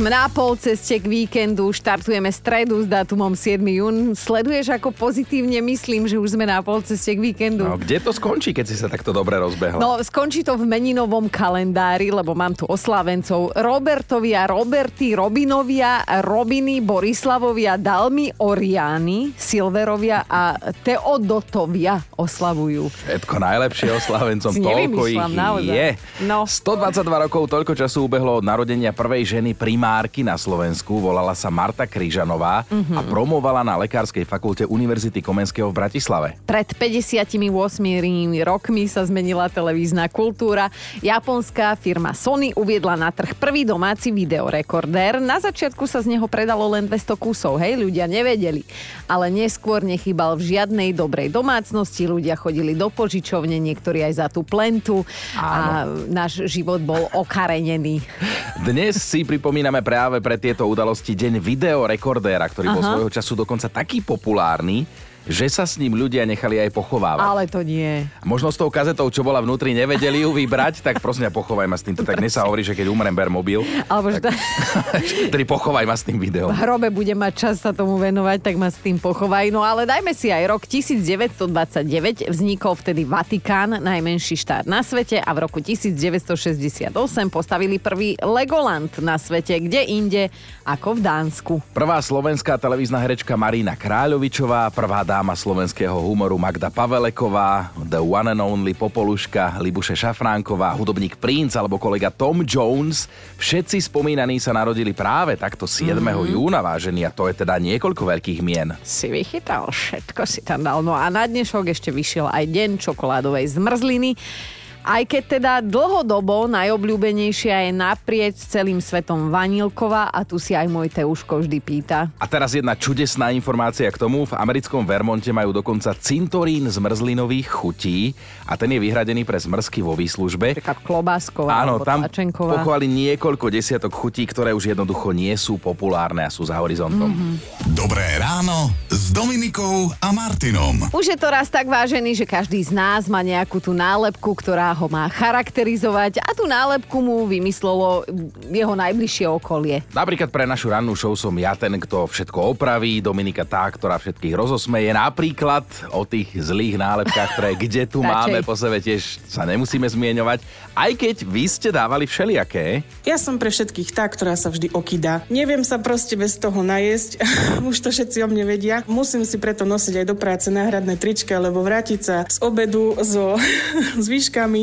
Sme na pol ceste k víkendu, štartujeme stredu s dátumom 7. jún. Sleduješ, ako pozitívne myslím, že už sme na pol ceste k víkendu? No, kde to skončí, keď si sa takto dobre rozbehla? No, skončí to v meninovom kalendári, lebo mám tu oslávencov. Robertovia, Roberty, Robinovia, Robiny, Borislavovia, Dalmy, Oriány, Silverovia a Teodotovia oslavujú. Všetko najlepšie oslávencom, Si toľko ich naozaj. je. No. 122 rokov, toľko času ubehlo od narodenia prvej ženy primárky na Slovensku. Volala sa Marta Kryžanová Mhm. a promovala na Lekárskej fakulte Univerzity Komenského v Bratislave. Pred 58 rokmi sa zmenila televízna kultúra. Japonská firma Sony uviedla na trh prvý domáci videorekordér. Na začiatku sa z neho predalo len 200 kusov, hej, ľudia nevedeli. Ale neskôr nechýbal v žiadnej dobrej domácnosti, ľudia chodili do požičovne, niektorí aj za tú plentu a náš život bol okarenený. Dnes si pripomíname práve pre tieto udalosti deň videorekordéra, ktorý bol Aha. svojho času dokonca taký populárny, že sa s ním ľudia nechali aj pochovávať. Ale to nie. Možno s tou kazetou, čo bola vnútri, nevedeli ju vybrať, tak prosím ťa, pochovaj ma s týmto. Tak dnes sa hovorí, že keď umrem, ber mobil. Alebo že Tedy pochovaj ma s tým videom. v hrobe bude mať čas sa tomu venovať, tak ma s tým pochovaj. No ale dajme si aj rok 1929. Vznikol vtedy Vatikán, najmenší štát na svete a v roku 1968 postavili prvý Legoland na svete, kde inde ako v Dánsku. Prvá slovenská televízna herečka Marina Kráľovičová, prvá dáma slovenského humoru Magda Paveleková, The One and Only Popoluška, Libuše Šafránková, hudobník Prince alebo kolega Tom Jones. Všetci spomínaní sa narodili práve takto 7. Mm-hmm. júna, vážení, a to je teda niekoľko veľkých mien. Si vychytal, všetko si tam dal. No a na dnešok ešte vyšiel aj deň čokoládovej zmrzliny. Aj keď teda dlhodobo najobľúbenejšia je naprieč celým svetom vanilková a tu si aj môj Teuško vždy pýta. A teraz jedna čudesná informácia k tomu. V americkom Vermonte majú dokonca cintorín zmrzlinových chutí a ten je vyhradený pre zmrzky vo výslužbe. Taká klobásková Áno, tam tlačenková. pochovali niekoľko desiatok chutí, ktoré už jednoducho nie sú populárne a sú za horizontom. Mm-hmm. Dobré ráno s Dominikou a Martinom. Už je to raz tak vážený, že každý z nás má nejakú tú nálepku, ktorá ho má charakterizovať a tú nálepku mu vymyslelo jeho najbližšie okolie. Napríklad pre našu rannú show som ja ten, kto všetko opraví, Dominika tá, ktorá všetkých rozosmeje. Napríklad o tých zlých nálepkách, ktoré kde tu máme po sebe tiež sa nemusíme zmieňovať. Aj keď vy ste dávali všelijaké. Ja som pre všetkých tá, ktorá sa vždy okýda. Neviem sa proste bez toho najesť. Už to všetci o mne vedia. Musím si preto nosiť aj do práce náhradné trička, lebo vrátiť sa z obedu so s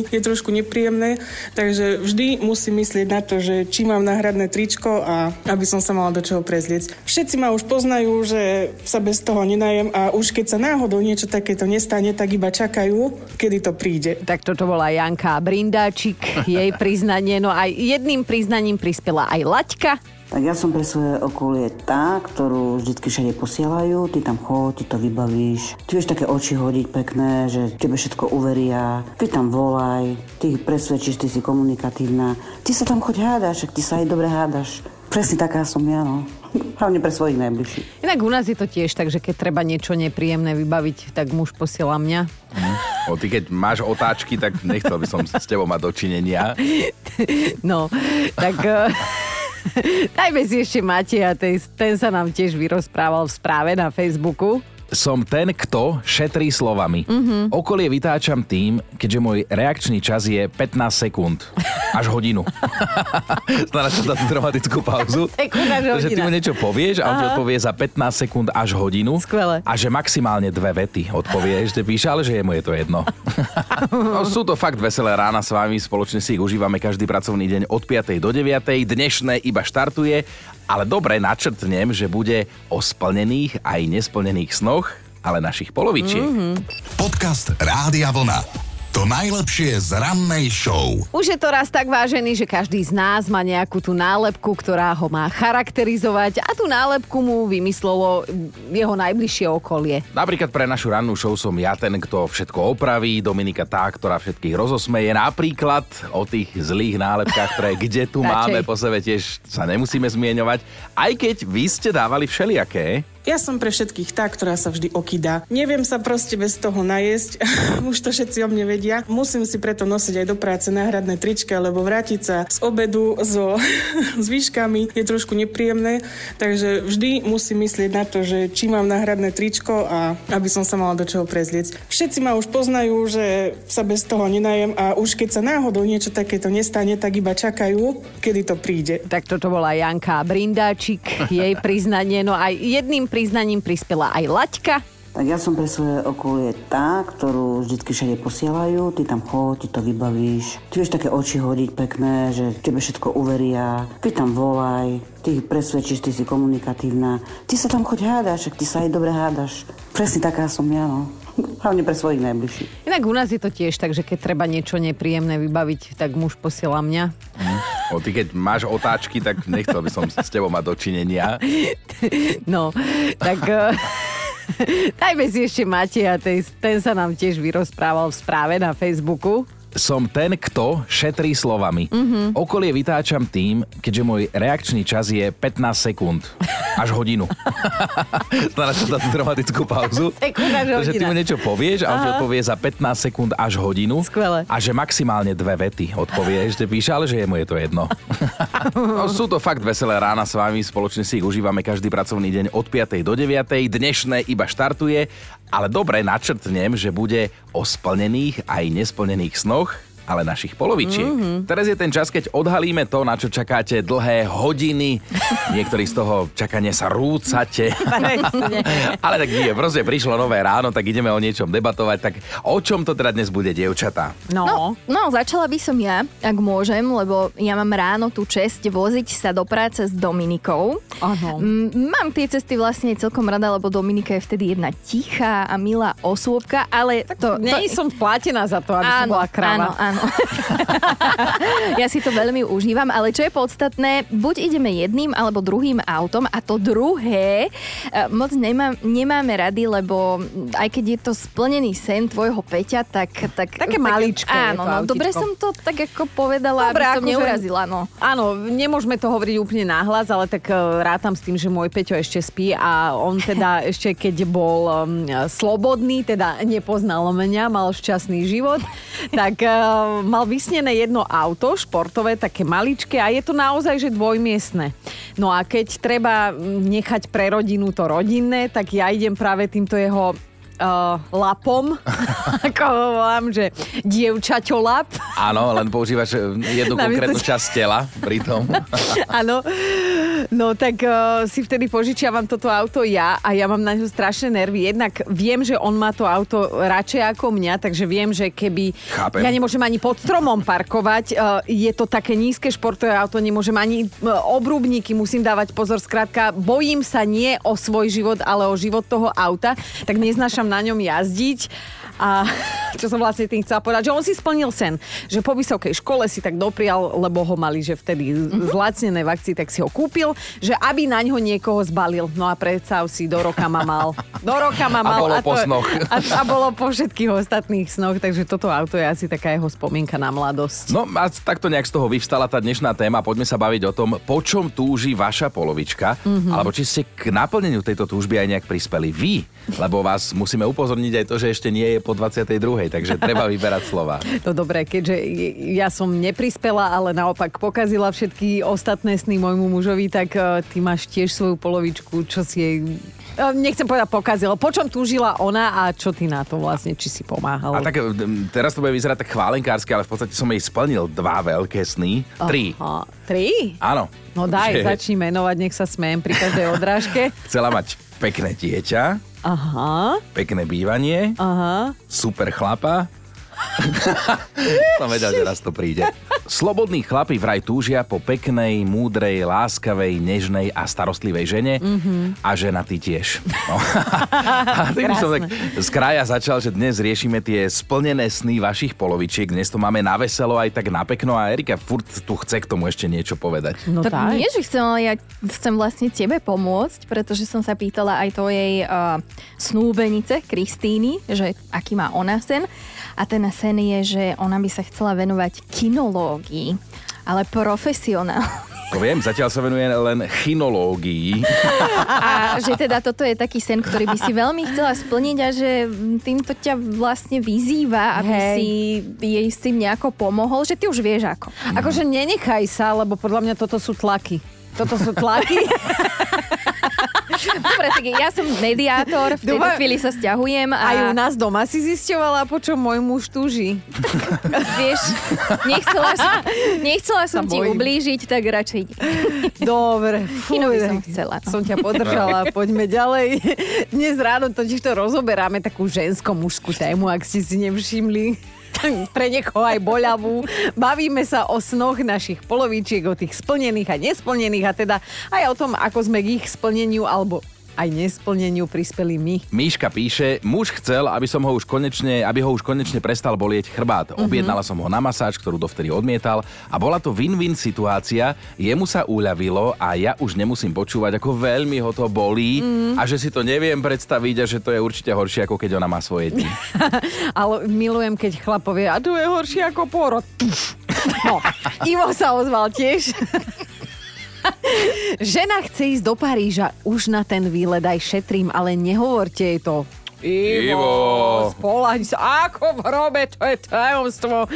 výškami je trošku nepríjemné. Takže vždy musím myslieť na to, že či mám náhradné tričko a aby som sa mala do čoho prezliecť. Všetci ma už poznajú, že sa bez toho nenajem a už keď sa náhodou niečo takéto nestane, tak iba čakajú, kedy to príde. Tak toto bola Janka Brindáčik, jej priznanie. No aj jedným priznaním prispela aj Laťka. Tak ja som pre svoje okolie tá, ktorú vždy všade posielajú, ty tam choď, ty to vybavíš. Ty vieš také oči hodiť pekné, že tebe všetko uveria, ty tam volaj, ty ich presvedčíš, ty si komunikatívna. Ty sa tam choď hádaš, ty sa aj dobre hádaš. Presne taká som ja, no. Hlavne pre svojich najbližších. Inak u nás je to tiež tak, že keď treba niečo nepríjemné vybaviť, tak muž posiela mňa. O, ty keď máš otáčky, tak nechcel by som s tebou mať dočinenia. No, tak... Dajme si ešte Mateja, ten sa nám tiež vyrozprával v správe na Facebooku. Som ten, kto šetrí slovami. Mhm. Mm-hmm. Okolie vytáčam tým, keďže môj reakčný čas je 15 sekúnd. Až hodinu. Znaš na tú dramatickú pauzu. Sekúnd až Že ty hodina. mu niečo povieš a on ti odpovie za 15 sekúnd až hodinu. Skvelé. A že maximálne dve vety odpovieš, že píše, ale že je mu je to jedno. no, sú to fakt veselé rána s vami, spoločne si ich užívame každý pracovný deň od 5. do 9. Dnešné iba štartuje, ale dobre načrtnem, že bude o splnených aj nesplnených snoch, ale našich polovičiek. Mm-hmm. Podcast Rádia Vlna. To najlepšie z rannej show. Už je to raz tak vážený, že každý z nás má nejakú tú nálepku, ktorá ho má charakterizovať a tú nálepku mu vymyslelo jeho najbližšie okolie. Napríklad pre našu rannú show som ja ten, kto všetko opraví, Dominika tá, ktorá všetkých rozosmeje. Napríklad o tých zlých nálepkách, ktoré kde tu máme po sebe tiež sa nemusíme zmieňovať. Aj keď vy ste dávali všelijaké. Ja som pre všetkých tá, ktorá sa vždy okýda. Neviem sa proste bez toho najesť, už to všetci o mne vedia. Musím si preto nosiť aj do práce náhradné trička, lebo vrátiť sa z obedu so výškami je trošku nepríjemné, takže vždy musím myslieť na to, že či mám náhradné tričko a aby som sa mala do čoho prezliecť. Všetci ma už poznajú, že sa bez toho nenajem a už keď sa náhodou niečo takéto nestane, tak iba čakajú, kedy to príde. Tak toto bola Janka Brindáčik, jej priznanie. No aj jedným priznaním prispela aj Laťka. Tak ja som pre svoje okolie tá, ktorú vždy všade posielajú, ty tam chod, ty to vybavíš. Ty vieš také oči hodiť pekné, že tebe všetko uveria, ty tam volaj, ty ich presvedčíš, ty si komunikatívna. Ty sa tam choď hádaš, ty sa aj dobre hádaš. Presne taká som ja, no. Hlavne pre svojich najbližších. Inak u nás je to tiež tak, že keď treba niečo nepríjemné vybaviť, tak muž posiela mňa. Mm. O, ty keď máš otáčky, tak nechcel by som s tebou mať dočinenia. No, tak... Dajme si ešte ten, ten sa nám tiež vyrozprával v správe na Facebooku som ten, kto šetrí slovami. Mm-hmm. Okolie vytáčam tým, keďže môj reakčný čas je 15 sekúnd. Až hodinu. Znamená to dať dramatickú pauzu. Takže ty mu niečo povieš a on ti odpovie za 15 sekúnd až hodinu. Skvelé. A že maximálne dve vety odpovie. Ešte píše, ale že je mu je to jedno. no, sú to fakt veselé rána s vami. Spoločne si ich užívame každý pracovný deň od 5. do 9. Dnešné iba štartuje ale dobre načrtnem, že bude o splnených aj nesplnených snoch ale našich polovičiek. Mm-hmm. Teraz je ten čas, keď odhalíme to, na čo čakáte dlhé hodiny. Niektorí z toho čakania sa rúcate. ale tak nie, proste prišlo nové ráno, tak ideme o niečom debatovať. Tak o čom to teda dnes bude, dievčatá? No. no, no začala by som ja, ak môžem, lebo ja mám ráno tú čest voziť sa do práce s Dominikou. Ano. mám tie cesty vlastne celkom rada, lebo Dominika je vtedy jedna tichá a milá osôbka, ale tak to... Nie to... som platená za to, aby áno, som bola kráva. Áno, áno áno. ja si to veľmi užívam, ale čo je podstatné, buď ideme jedným alebo druhým autom a to druhé eh, moc nemá, nemáme rady, lebo aj keď je to splnený sen tvojho Peťa, tak... tak Také maličké Áno, no, dobre som to tak ako povedala, dobre, aby som ako neurazila. No. Áno, nemôžeme to hovoriť úplne náhlas, ale tak eh, rátam s tým, že môj Peťo ešte spí a on teda ešte keď bol um, slobodný, teda nepoznal mňa, mal šťastný život, tak uh, mal vysnené jedno auto, športové, také maličké a je to naozaj, že dvojmiestne. No a keď treba nechať pre rodinu to rodinné, tak ja idem práve týmto jeho uh, lapom, ako ho volám, že dievčaťolap. Áno, len používaš eh, jednu konkrétnu časť tela pri tom. Áno, no tak uh, si vtedy požičiavam toto auto ja a ja mám na ňo strašné nervy. Jednak viem, že on má to auto radšej ako mňa, takže viem, že keby Chápem. ja nemôžem ani pod stromom parkovať, uh, je to také nízke športové auto, nemôžem ani uh, obrubníky, musím dávať pozor. Skrátka, bojím sa nie o svoj život, ale o život toho auta, tak neznášam na ňom jazdiť. A čo som vlastne tým chcela povedať, že on si splnil sen, že po vysokej škole si tak doprial, lebo ho mali, že vtedy mm-hmm. zlacnené v akcii, tak si ho kúpil, že aby na ňo niekoho zbalil. No a predstav si, do roka ma mal. Do roka ma mal. A bolo a to, po snoch. A, a bolo po všetkých ostatných snoch, takže toto auto je asi taká jeho spomienka na mladosť. No a takto nejak z toho vyvstala tá dnešná téma. Poďme sa baviť o tom, po čom túži vaša polovička, mm-hmm. alebo či ste k naplneniu tejto túžby aj nejak prispeli vy, lebo vás musíme upozorniť aj to, že ešte nie je po 22. takže treba vyberať slova. To dobré, keďže ja som neprispela, ale naopak pokazila všetky ostatné sny môjmu mužovi, tak e, ty máš tiež svoju polovičku, čo si jej e, nechcem povedať pokazila. Po čom túžila ona a čo ty na to vlastne, či si pomáhal? A tak teraz to bude vyzerať tak chválenkárske, ale v podstate som jej splnil dva veľké sny. Tri. Aha. Tri? Áno. No daj, že... začni menovať, nech sa smejem pri každej odrážke. Chcela mať pekné dieťa. Aha. Pekné bývanie. Aha. Super chlapa. Som vedel, že raz to príde. Slobodní chlapi vraj túžia po peknej, múdrej, láskavej, nežnej a starostlivej žene mm-hmm. a žena ty tiež. No. a tým som tak z kraja začal, že dnes riešime tie splnené sny vašich polovičiek. Dnes to máme na veselo aj tak na pekno a Erika furt tu chce k tomu ešte niečo povedať. No tak tak. nie, že chcem, ale ja chcem vlastne tebe pomôcť, pretože som sa pýtala aj tvojej uh, snúbenice Kristíny, že aký má ona sen. A ten sen je, že ona by sa chcela venovať kinológii, ale profesionálne. To viem, zatiaľ sa venuje len chinológii. A že teda toto je taký sen, ktorý by si veľmi chcela splniť a že týmto ťa vlastne vyzýva, aby Hej. si jej s tým nejako pomohol, že ty už vieš ako. Akože nenechaj sa, lebo podľa mňa toto sú tlaky. Toto sú tlaky. Dobre, tak ja som mediátor, v tejto chvíli sa stiahujem a Aj u nás doma si zisťovala, po čom môj muž túži. vieš, nechcela som, nechcela som ti bojím. ublížiť, tak radšej Dobre. Fuj, som chcela. no. Som ťa podržala, poďme ďalej. Dnes ráno totiž to rozoberáme takú žensko-mužskú tému, ak ste si nevšimli. Pre niekoho aj boľavú. Bavíme sa o snoch našich polovičiek, o tých splnených a nesplnených a teda aj o tom, ako sme k ich splneniu alebo aj nesplneniu prispeli my. Míška píše, muž chcel, aby som ho už konečne, aby ho už konečne prestal bolieť chrbát. Objednala som ho na masáž, ktorú dovtedy odmietal a bola to win-win situácia. Jemu sa uľavilo a ja už nemusím počúvať, ako veľmi ho to bolí a že si to neviem predstaviť a že to je určite horšie, ako keď ona má svoje dni. Ale milujem, keď chlap povie, a to je horšie ako porod. No, Ivo sa ozval tiež. Žena chce ísť do Paríža. Už na ten výlet aj šetrím, ale nehovorte jej to. Ivo, Ivo. spolaň sa, ako v hrobe, to je tajomstvo.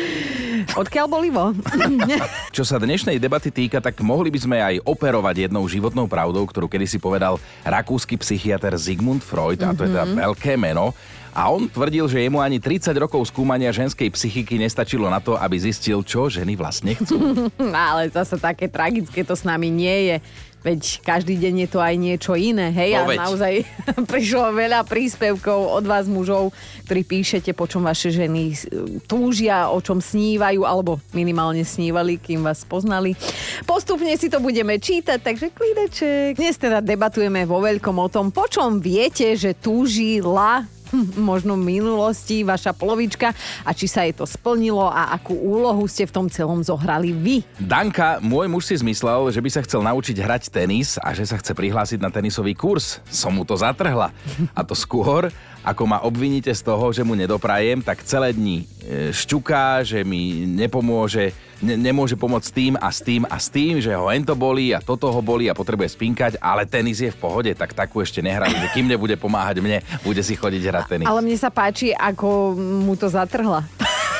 Odkiaľ bol Ivo? Čo sa dnešnej debaty týka, tak mohli by sme aj operovať jednou životnou pravdou, ktorú kedysi povedal rakúsky psychiatr Sigmund Freud, a to je teda veľké meno. A on tvrdil, že jemu ani 30 rokov skúmania ženskej psychiky nestačilo na to, aby zistil, čo ženy vlastne chcú. Ale zase také tragické to s nami nie je. Veď každý deň je to aj niečo iné, hej? No a veď. naozaj prišlo veľa príspevkov od vás mužov, ktorí píšete, po čom vaše ženy s- túžia, o čom snívajú, alebo minimálne snívali, kým vás poznali. Postupne si to budeme čítať, takže klideček. Dnes teda debatujeme vo veľkom o tom, po čom viete, že túžila hm, možno minulosti vaša polovička a či sa jej to splnilo a akú úlohu ste v tom celom zohrali vy. Danka, môj muž si zmyslel, že by sa chcel naučiť hrať tenis a že sa chce prihlásiť na tenisový kurz. Som mu to zatrhla. A to skôr, ako ma obviníte z toho, že mu nedoprajem, tak celé dni e, šťuká, že mi nepomôže, ne, nemôže pomôcť tým a s tým a s tým, že ho ento bolí a toto ho bolí a potrebuje spinkať, ale tenis je v pohode, tak takú ešte nehrali, že kým nebude pomáhať mne, bude si chodiť hrať tenis. Ale mne sa páči, ako mu to zatrhla.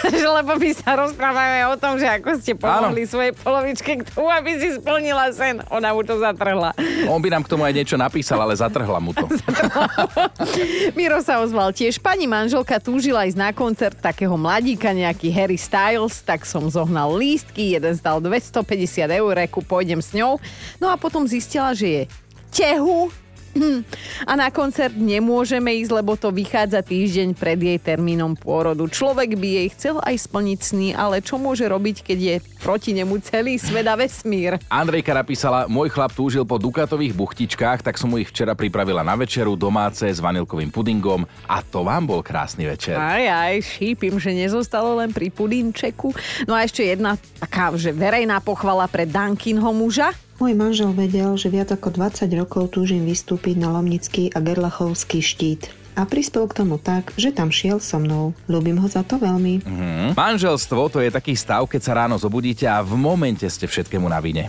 Že Lebo my sa rozprávame o tom, že ako ste pomohli svojej polovičke k tomu, aby si splnila sen. Ona mu to zatrhla. On by nám k tomu aj niečo napísal, ale zatrhla mu to. Miro sa ozval tiež. Pani manželka túžila ísť na koncert takého mladíka, nejaký Harry Styles, tak som zohnal lístky, jeden stal 250 eur, reku pôjdem s ňou. No a potom zistila, že je tehu, a na koncert nemôžeme ísť, lebo to vychádza týždeň pred jej termínom pôrodu. Človek by jej chcel aj splniť sny, ale čo môže robiť, keď je proti nemu celý svet a vesmír? Andrejka napísala, môj chlap túžil po dukatových buchtičkách, tak som mu ich včera pripravila na večeru domáce s vanilkovým pudingom a to vám bol krásny večer. Aj, aj, šípim, že nezostalo len pri pudinčeku. No a ešte jedna taká, že verejná pochvala pre Dankinho muža. Môj manžel vedel, že viac ako 20 rokov túžim vystúpiť na Lomnický a Gerlachovský štít. A prispel k tomu tak, že tam šiel so mnou. Ľúbim ho za to veľmi. Hm? Manželstvo to je taký stav, keď sa ráno zobudíte a v momente ste všetkému na vine.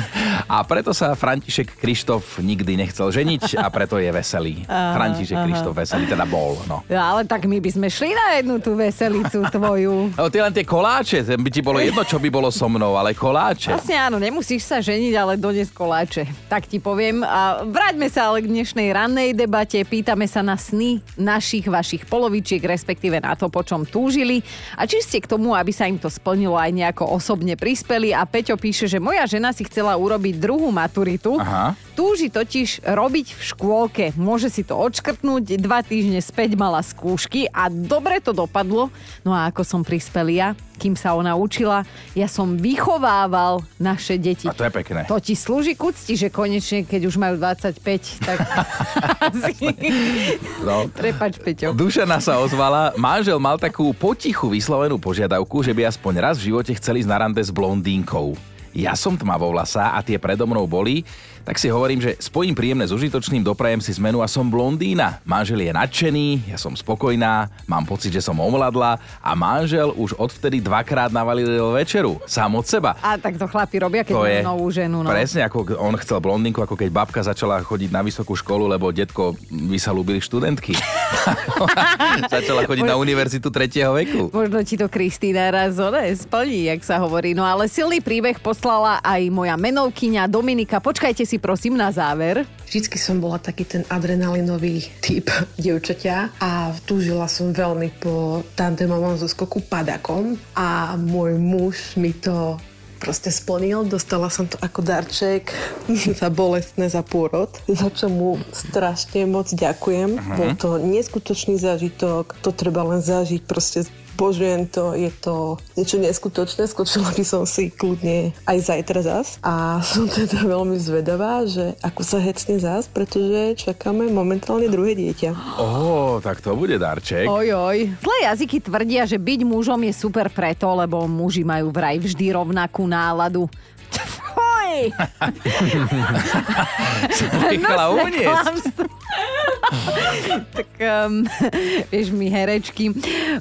a preto sa František Krištof nikdy nechcel ženiť a preto je veselý. František Krištof veselý teda bol. No. No, ale tak my by sme šli na jednu tú veselicu tvoju. No, ty len tie koláče, by ti bolo jedno, čo by bolo so mnou, ale koláče. Vlastne áno, nemusíš sa ženiť, ale dones koláče. Tak ti poviem. A vráťme sa ale k dnešnej rannej debate. Pýtame sa na sny našich, vašich polovičiek, respektíve na to, po čom túžili. A či ste k tomu, aby sa im to splnilo, aj nejako osobne prispeli. A Peťo píše, že moja žena si chcela urobiť druhú maturitu. Aha. Túži totiž robiť v škôlke. Môže si to odškrtnúť, dva týždne späť mala skúšky a dobre to dopadlo. No a ako som prispel ja, kým sa ona učila, ja som vychovával naše deti. A to je pekné. To ti slúži k úcti, že konečne, keď už majú 25, tak... No. Prepač, Peťo. Dušana sa ozvala, manžel mal takú potichu vyslovenú požiadavku, že by aspoň raz v živote chcel ísť na rande s blondínkou. ja som tmavovlasá a tie predo mnou boli, tak si hovorím, že spojím príjemné s užitočným, doprajem si zmenu a som blondína. Manžel je nadšený, ja som spokojná, mám pocit, že som omladla a manžel už odvtedy dvakrát navalil večeru. Sám od seba. A tak to chlapi robia, keď To je novú ženu. No. presne ako on chcel blondinku, ako keď babka začala chodiť na vysokú školu, lebo detko by sa ľúbili študentky. začala chodiť na univerzitu tretieho veku. Možno ti to Kristýna raz one, splní, jak sa hovorí. No ale silný príbeh poslala aj moja menovkyňa Dominika. Počkajte si prosím na záver. Vždycky som bola taký ten adrenalinový typ dievčaťa a túžila som veľmi po tandemovom zoskoku padakom a môj muž mi to proste splnil. Dostala som to ako darček za bolestné za pôrod, za čo mu strašne moc ďakujem. Bol to neskutočný zážitok, to treba len zažiť, proste Božujem to, je to niečo neskutočné, skočila by som si kľudne aj zajtra zas a som teda veľmi zvedavá, že ako sa hecne zas, pretože čakáme momentálne druhé dieťa. Ó, tak to bude darček. Oj, oj. Zlé jazyky tvrdia, že byť mužom je super preto, lebo muži majú vraj vždy rovnakú náladu. Fuj! Nechala uniesť. klamstvo. tak um, vieš mi herečky.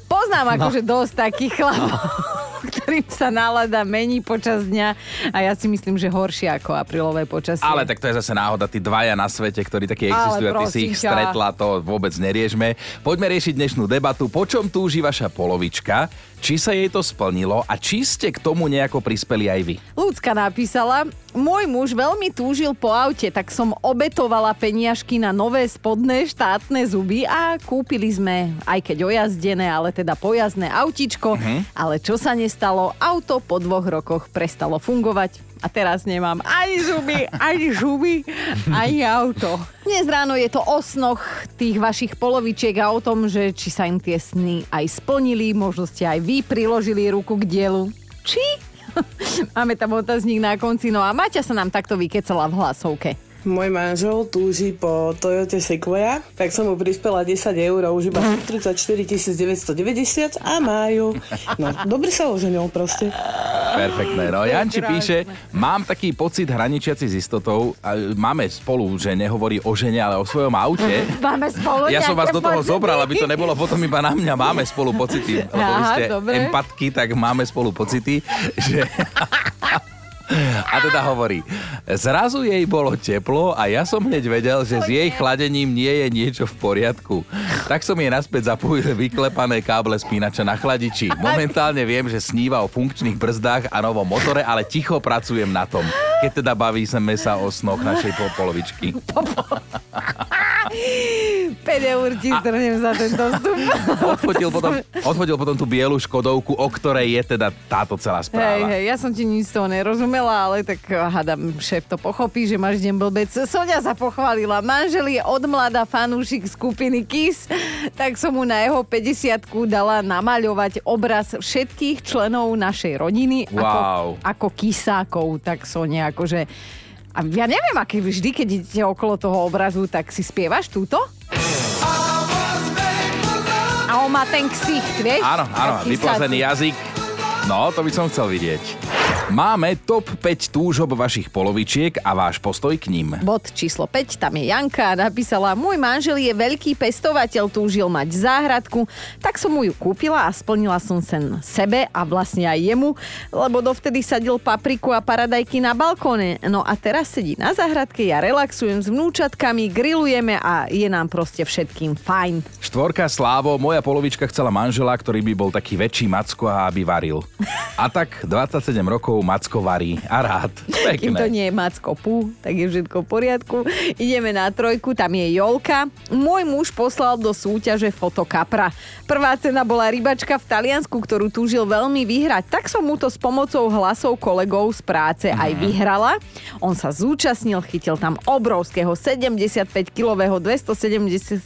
Poznám akože dosť takých chlapov, ktorým sa nálada mení počas dňa a ja si myslím, že horšie ako aprílové počasie. Ale tak to je zase náhoda, tí dvaja na svete, ktorí takí existujú a ty si ich stretla, to vôbec neriešme. Poďme riešiť dnešnú debatu, po čom túži vaša polovička, či sa jej to splnilo a či ste k tomu nejako prispeli aj vy. Ľudská napísala, môj muž veľmi túžil po aute, tak som obetovala peniažky na nové spodné štátne zuby a kúpili sme, aj keď ojazdené, ale teda pojazdné autičko. Ale čo sa nestalo, auto po dvoch rokoch prestalo fungovať. A teraz nemám ani zuby, ani žuby, ani auto. Dnes ráno je to o snoch tých vašich polovičiek a o tom, že či sa im tie sny aj splnili, možno ste aj vy priložili ruku k dielu. Či? Máme tam otáznik na konci, no a Maťa sa nám takto vykecala v hlasovke. Môj manžel túži po Toyota Sequoia, tak som mu prispela 10 eur už iba 34 990 a majú. No, dobre sa oženil proste. Perfektné. No, Janči píše, mám taký pocit hraničiaci s istotou. Máme spolu, že nehovorí o žene, ale o svojom aute. Máme spolu Ja som vás do toho pocity? zobral, aby to nebolo potom iba na mňa. Máme spolu pocity. Lebo vy Aha, ste dobre. empatky, tak máme spolu pocity, že... A teda hovorí, zrazu jej bolo teplo a ja som hneď vedel, že s jej chladením nie je niečo v poriadku. Tak som jej naspäť zapojil vyklepané káble spínača na chladiči. Momentálne viem, že sníva o funkčných brzdách a novom motore, ale ticho pracujem na tom. Keď teda baví sme sa o snoch našej po- polovičky. 5 eur ti strnem za tento vstup. Odfotil potom, odfotil potom tú bielu škodovku, o ktorej je teda táto celá Hej, správa. hej, ja som ti nič z toho nerozumela, ale tak hádam, šéf to pochopí, že máš deň blbec. Sonia sa pochválila, manžel je od mladá fanúšik skupiny KISS, tak som mu na jeho 50 dala namaľovať obraz všetkých členov našej rodiny Wow. ako, ako kisákov, tak Sonia akože... A ja neviem, aký vždy, keď idete okolo toho obrazu, tak si spievaš túto? A on má ten ksicht, vieš? Áno, áno, vyplazený jazyk. No, to by som chcel vidieť. Máme top 5 túžob vašich polovičiek a váš postoj k ním. Bod číslo 5, tam je Janka, napísala, môj manžel je veľký pestovateľ, túžil mať záhradku, tak som mu ju kúpila a splnila som sen sebe a vlastne aj jemu, lebo dovtedy sadil papriku a paradajky na balkóne. No a teraz sedí na záhradke, ja relaxujem s vnúčatkami, grillujeme a je nám proste všetkým fajn. Štvorka Slávo, moja polovička chcela manžela, ktorý by bol taký väčší macko a aby varil. A tak 27 rokov macko varí a rád. Kým to Pekné. nie je macko pú, tak je všetko v poriadku. Ideme na trojku, tam je Jolka. Môj muž poslal do súťaže fotokapra. Prvá cena bola rybačka v Taliansku, ktorú túžil veľmi vyhrať. Tak som mu to s pomocou hlasov kolegov z práce aj vyhrala. On sa zúčastnil, chytil tam obrovského 75-kilového 217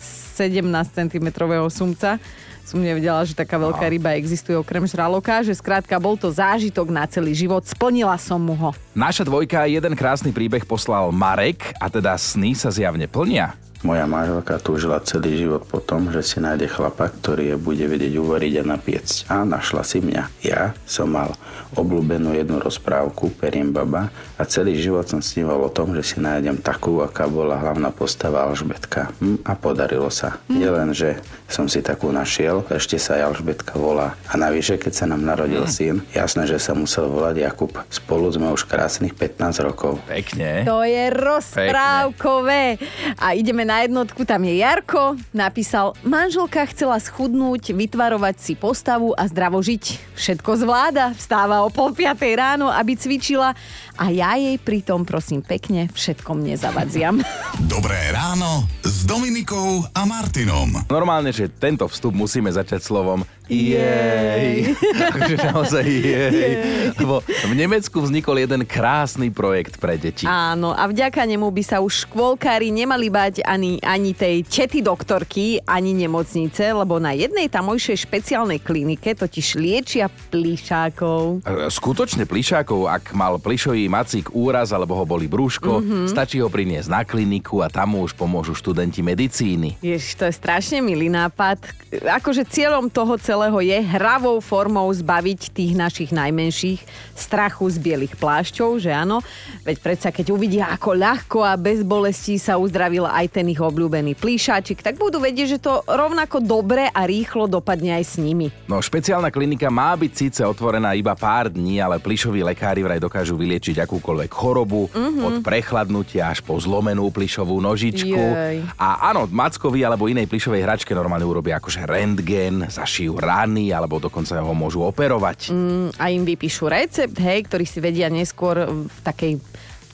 cm sumca som nevedela, že taká veľká ryba existuje okrem žraloka, že skrátka bol to zážitok na celý život. Splnila som mu ho. Naša dvojka jeden krásny príbeh poslal Marek a teda sny sa zjavne plnia. Moja manželka túžila celý život po tom, že si nájde chlapa, ktorý je bude vedieť uvariť a napiecť. A našla si mňa. Ja som mal obľúbenú jednu rozprávku Periem baba a celý život som sníval o tom, že si nájdem takú, aká bola hlavná postava Alžbetka. Hm, a podarilo sa. Mm. Nie len, že som si takú našiel, ešte sa aj Alžbetka volá. A navyše, keď sa nám narodil mm. syn, jasné, že sa musel volať Jakub. Spolu sme už krásnych 15 rokov. Pekne. To je rozprávkové. A ideme na jednotku, tam je Jarko, napísal, manželka chcela schudnúť, vytvarovať si postavu a zdravo žiť. Všetko zvláda, vstáva o pol piatej ráno, aby cvičila a ja jej pritom prosím pekne všetkom nezavadziam. Dobré ráno s Dominikou a Martinom. Normálne, že tento vstup musíme začať slovom jej. Takže naozaj jej. Lebo v Nemecku vznikol jeden krásny projekt pre deti. Áno, a vďaka nemu by sa už škôlkári nemali bať ani, ani tej tety doktorky, ani nemocnice, lebo na jednej tamojšej špeciálnej klinike totiž liečia plišákov. E, Skutočne plišákov, ak mal plišový macík úraz alebo ho boli brúško, mm-hmm. stačí ho priniesť na kliniku a tam mu už pomôžu študenti medicíny. Ježiš, to je strašne milý nápad. Akože cieľom toho celého je hravou formou zbaviť tých našich najmenších strachu z bielých plášťov, že áno? Veď predsa, keď uvidia, ako ľahko a bez bolestí sa uzdravil aj ten ich obľúbený plíšačik, tak budú vedieť, že to rovnako dobre a rýchlo dopadne aj s nimi. No, špeciálna klinika má byť síce otvorená iba pár dní, ale plišoví lekári vraj dokážu vyliečiť akúkoľvek chorobu, mm-hmm. od prechladnutia až po zlomenú plišovú nožičku. Jej. A áno, mackovi alebo inej plišovej hračke normálne urobia akože rentgen, zašijú rany alebo dokonca ho môžu operovať. Mm, a im vypíšu recept, hej, ktorý si vedia neskôr v takej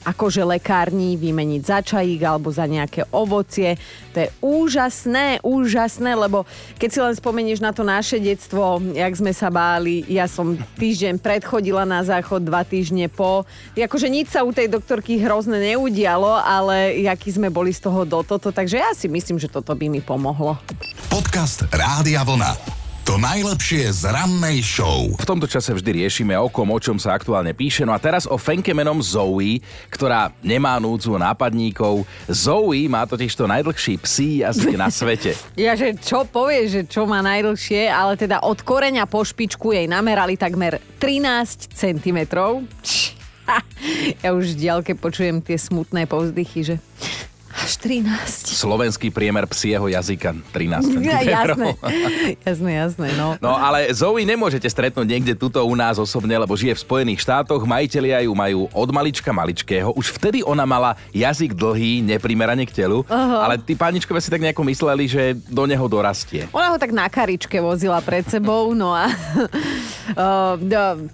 akože lekárni vymeniť za čajík alebo za nejaké ovocie. To je úžasné, úžasné, lebo keď si len spomenieš na to naše detstvo, jak sme sa báli, ja som týždeň predchodila na záchod, dva týždne po. Akože nič sa u tej doktorky hrozné neudialo, ale jaký sme boli z toho do toto, takže ja si myslím, že toto by mi pomohlo. Podcast Rádia Vlna. To najlepšie z rannej show. V tomto čase vždy riešime okom, o čom sa aktuálne píše. No a teraz o fenke menom Zoe, ktorá nemá núdzu nápadníkov. Zoe má totiž to najdlhší psí jazyk na svete. Ja, že čo povie, že čo má najdlhšie, ale teda od koreňa po špičku jej namerali takmer 13 cm. Ja už v diaľke počujem tie smutné povzdychy, že až 13. Slovenský priemer psieho jazyka 13 Ja, jasné, jasné, jasné, no. No ale Zoe nemôžete stretnúť niekde tuto u nás osobne, lebo žije v Spojených štátoch, majitelia ju majú od malička maličkého. Už vtedy ona mala jazyk dlhý, neprimerane k telu, Aha. ale tí páničkovia si tak nejako mysleli, že do neho dorastie. Ona ho tak na karičke vozila pred sebou, no a uh,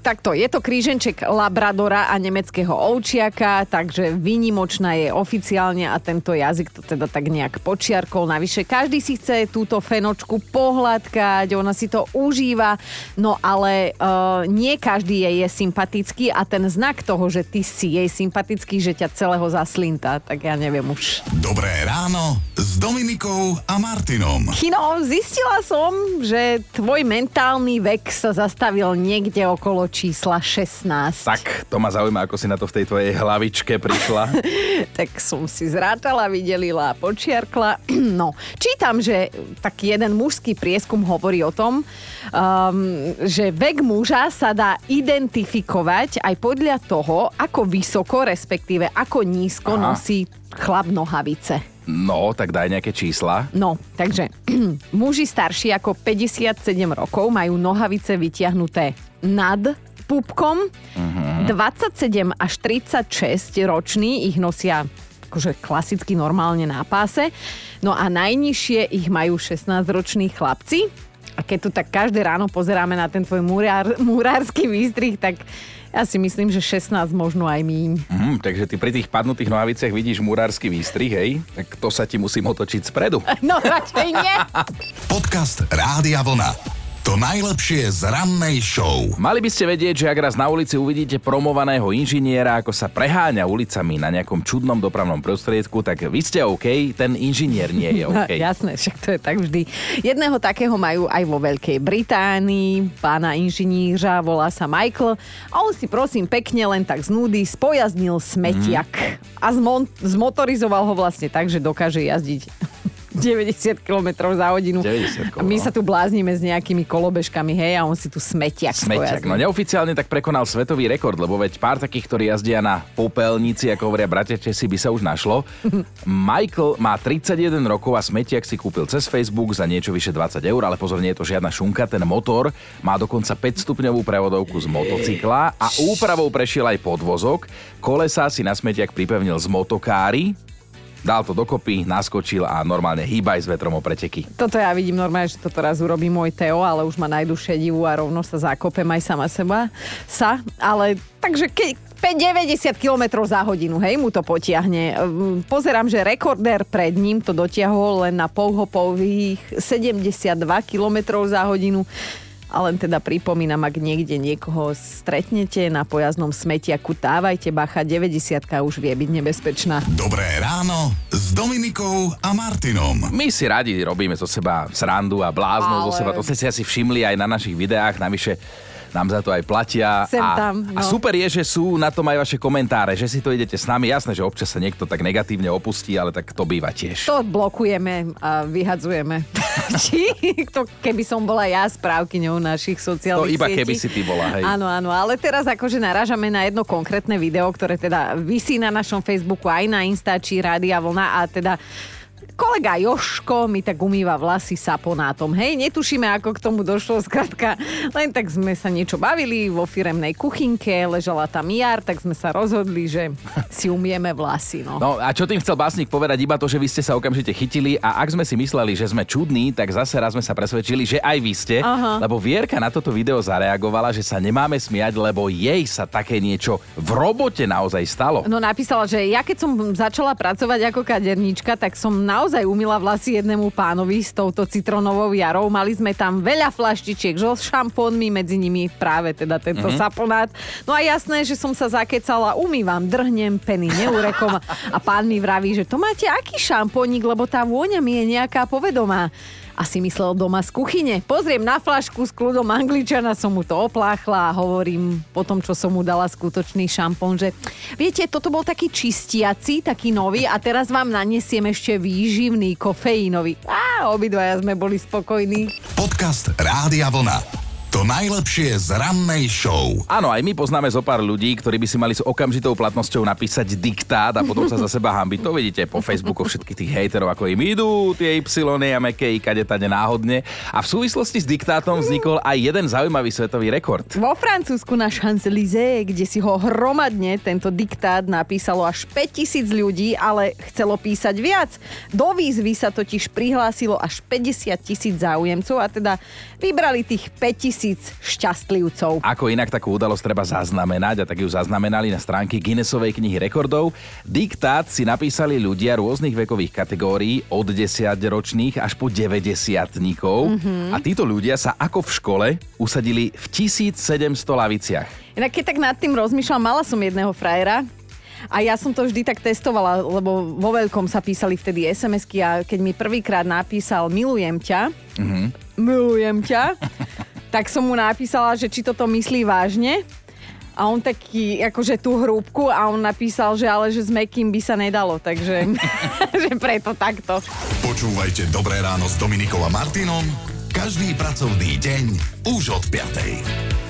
takto, je to kríženček Labradora a nemeckého ovčiaka, takže výnimočná je oficiálne a tento jazyk to teda tak nejak počiarkol. Navyše každý si chce túto fenočku pohľadkať, ona si to užíva, no ale uh, nie každý jej je sympatický a ten znak toho, že ty si jej sympatický, že ťa celého zaslinta, tak ja neviem už. Dobré ráno s Dominikou a Martinom. Chino, zistila som, že tvoj mentálny vek sa zastavil niekde okolo čísla 16. Tak, to ma zaujíma, ako si na to v tej tvojej hlavičke prišla. tak som si zrátala, vydelila a počiarkla. No, čítam, že taký jeden mužský prieskum hovorí o tom, um, že vek muža sa dá identifikovať aj podľa toho, ako vysoko, respektíve ako nízko Aha. nosí chlap nohavice. No, tak daj nejaké čísla. No, takže muži starší ako 57 rokov majú nohavice vytiahnuté nad pupkom. Mhm. 27 až 36 roční ich nosia akože klasicky normálne na páse. No a najnižšie ich majú 16-roční chlapci. A keď tu tak každé ráno pozeráme na ten tvoj murár, murársky výstrih, tak ja si myslím, že 16 možno aj míň. Mhm, takže ty pri tých padnutých nohaviciach vidíš murársky výstrih, hej? Tak to sa ti musím otočiť spredu. No radšej nie. Podcast Rádia Vlna. To najlepšie z rannej show. Mali by ste vedieť, že ak raz na ulici uvidíte promovaného inžiniera, ako sa preháňa ulicami na nejakom čudnom dopravnom prostriedku, tak vy ste OK, ten inžinier nie je OK. No, jasné, však to je tak vždy. Jedného takého majú aj vo Veľkej Británii, pána inžiníra, volá sa Michael a on si prosím pekne len tak z nudy spojaznil smetiak a zmon- zmotorizoval ho vlastne tak, že dokáže jazdiť 90 km za hodinu. 90 A my sa tu bláznime s nejakými kolobežkami, hej, a on si tu smetiak Smeťak. No neoficiálne tak prekonal svetový rekord, lebo veď pár takých, ktorí jazdia na popelnici, ako hovoria bratia Česi, by sa už našlo. Michael má 31 rokov a smetiak si kúpil cez Facebook za niečo vyše 20 eur, ale pozor, nie je to žiadna šunka, ten motor má dokonca 5 stupňovú prevodovku z motocykla a úpravou prešiel aj podvozok. Kolesá si na smetiak pripevnil z motokári, dal to dokopy, naskočil a normálne hýbaj s vetrom o preteky. Toto ja vidím normálne, že to teraz urobí môj Teo, ale už ma nájdu šedivú a rovno sa zakopem aj sama seba. Sa, ale takže ke, 90 km za hodinu, hej, mu to potiahne. Ehm, Pozerám, že rekordér pred ním to dotiahol len na pouhopových 72 km za hodinu. A len teda pripomínam, ak niekde niekoho stretnete na pojazdnom smetiaku, dávajte bacha, 90 už vie byť nebezpečná. Dobré ráno s Dominikou a Martinom. My si radi robíme zo seba srandu a bláznou zo Ale- seba. To ste si asi všimli aj na našich videách. Navyše nám za to aj platia. Sem a, tam, a no. super je, že sú na tom aj vaše komentáre, že si to idete s nami. Jasné, že občas sa niekto tak negatívne opustí, ale tak to býva tiež. To blokujeme a vyhadzujeme. Či to, keby som bola ja správkyňou našich To sociálnych iba sietí. keby si ty bola, hej. Áno, áno, ale teraz akože narážame na jedno konkrétne video, ktoré teda vysí na našom Facebooku aj na Instači Rádia Vlna a teda kolega Joško mi tak umýva vlasy saponátom. Hej, netušíme, ako k tomu došlo. Skrátka, len tak sme sa niečo bavili vo firemnej kuchynke, ležala tam jar, tak sme sa rozhodli, že si umieme vlasy. No. No a čo tým chcel básnik povedať? Iba to, že vy ste sa okamžite chytili a ak sme si mysleli, že sme čudní, tak zase raz sme sa presvedčili, že aj vy ste, Aha. lebo Vierka na toto video zareagovala, že sa nemáme smiať, lebo jej sa také niečo v robote naozaj stalo. No napísala, že ja keď som začala pracovať ako kaderníčka, tak som naozaj umila vlasy jednému pánovi s touto citronovou jarou. Mali sme tam veľa flaštičiek so šampónmi, medzi nimi práve teda tento Mhm. mm-hmm. saponát. No a jasné, že som sa zakecala, umývam, drhnem peny neurekom a pán mi vraví, že to máte aký šampónik, lebo tá vôňa mi je nejaká povedomá. Asi myslel doma z kuchyne. Pozriem na flašku s kľudom angličana, som mu to opláchla a hovorím po tom, čo som mu dala skutočný šampón, že viete, toto bol taký čistiaci, taký nový a teraz vám nanesiem ešte výživný kofeínový. A obidvaja sme boli spokojní. Podcast Rádia Vlna. To najlepšie z rannej show. Áno, aj my poznáme zo pár ľudí, ktorí by si mali s okamžitou platnosťou napísať diktát a potom sa za seba hambiť. To vidíte po Facebooku všetkých tých hejterov, ako im idú tie Y a meké i kade tade náhodne. A v súvislosti s diktátom vznikol aj jeden zaujímavý svetový rekord. Vo Francúzsku na Champs-Élysées, kde si ho hromadne tento diktát napísalo až 5000 ľudí, ale chcelo písať viac. Do výzvy sa totiž prihlásilo až 50 tisíc záujemcov a teda vybrali tých 5000 šťastlivcov. Ako inak takú udalosť treba zaznamenať a tak ju zaznamenali na stránke Guinnessovej knihy rekordov. Diktát si napísali ľudia rôznych vekových kategórií od 10 ročných až po 90 Mhm. A títo ľudia sa ako v škole usadili v 1700 laviciach. Inak keď tak nad tým rozmýšľam, mala som jedného frajera, a ja som to vždy tak testovala, lebo vo veľkom sa písali vtedy SMS-ky a keď mi prvýkrát napísal milujem ťa, Mhm. milujem ťa, tak som mu napísala, že či toto myslí vážne. A on taký, akože tú hrúbku a on napísal, že ale že s Mekým by sa nedalo, takže že preto takto. Počúvajte Dobré ráno s Dominikou a Martinom každý pracovný deň už od 5.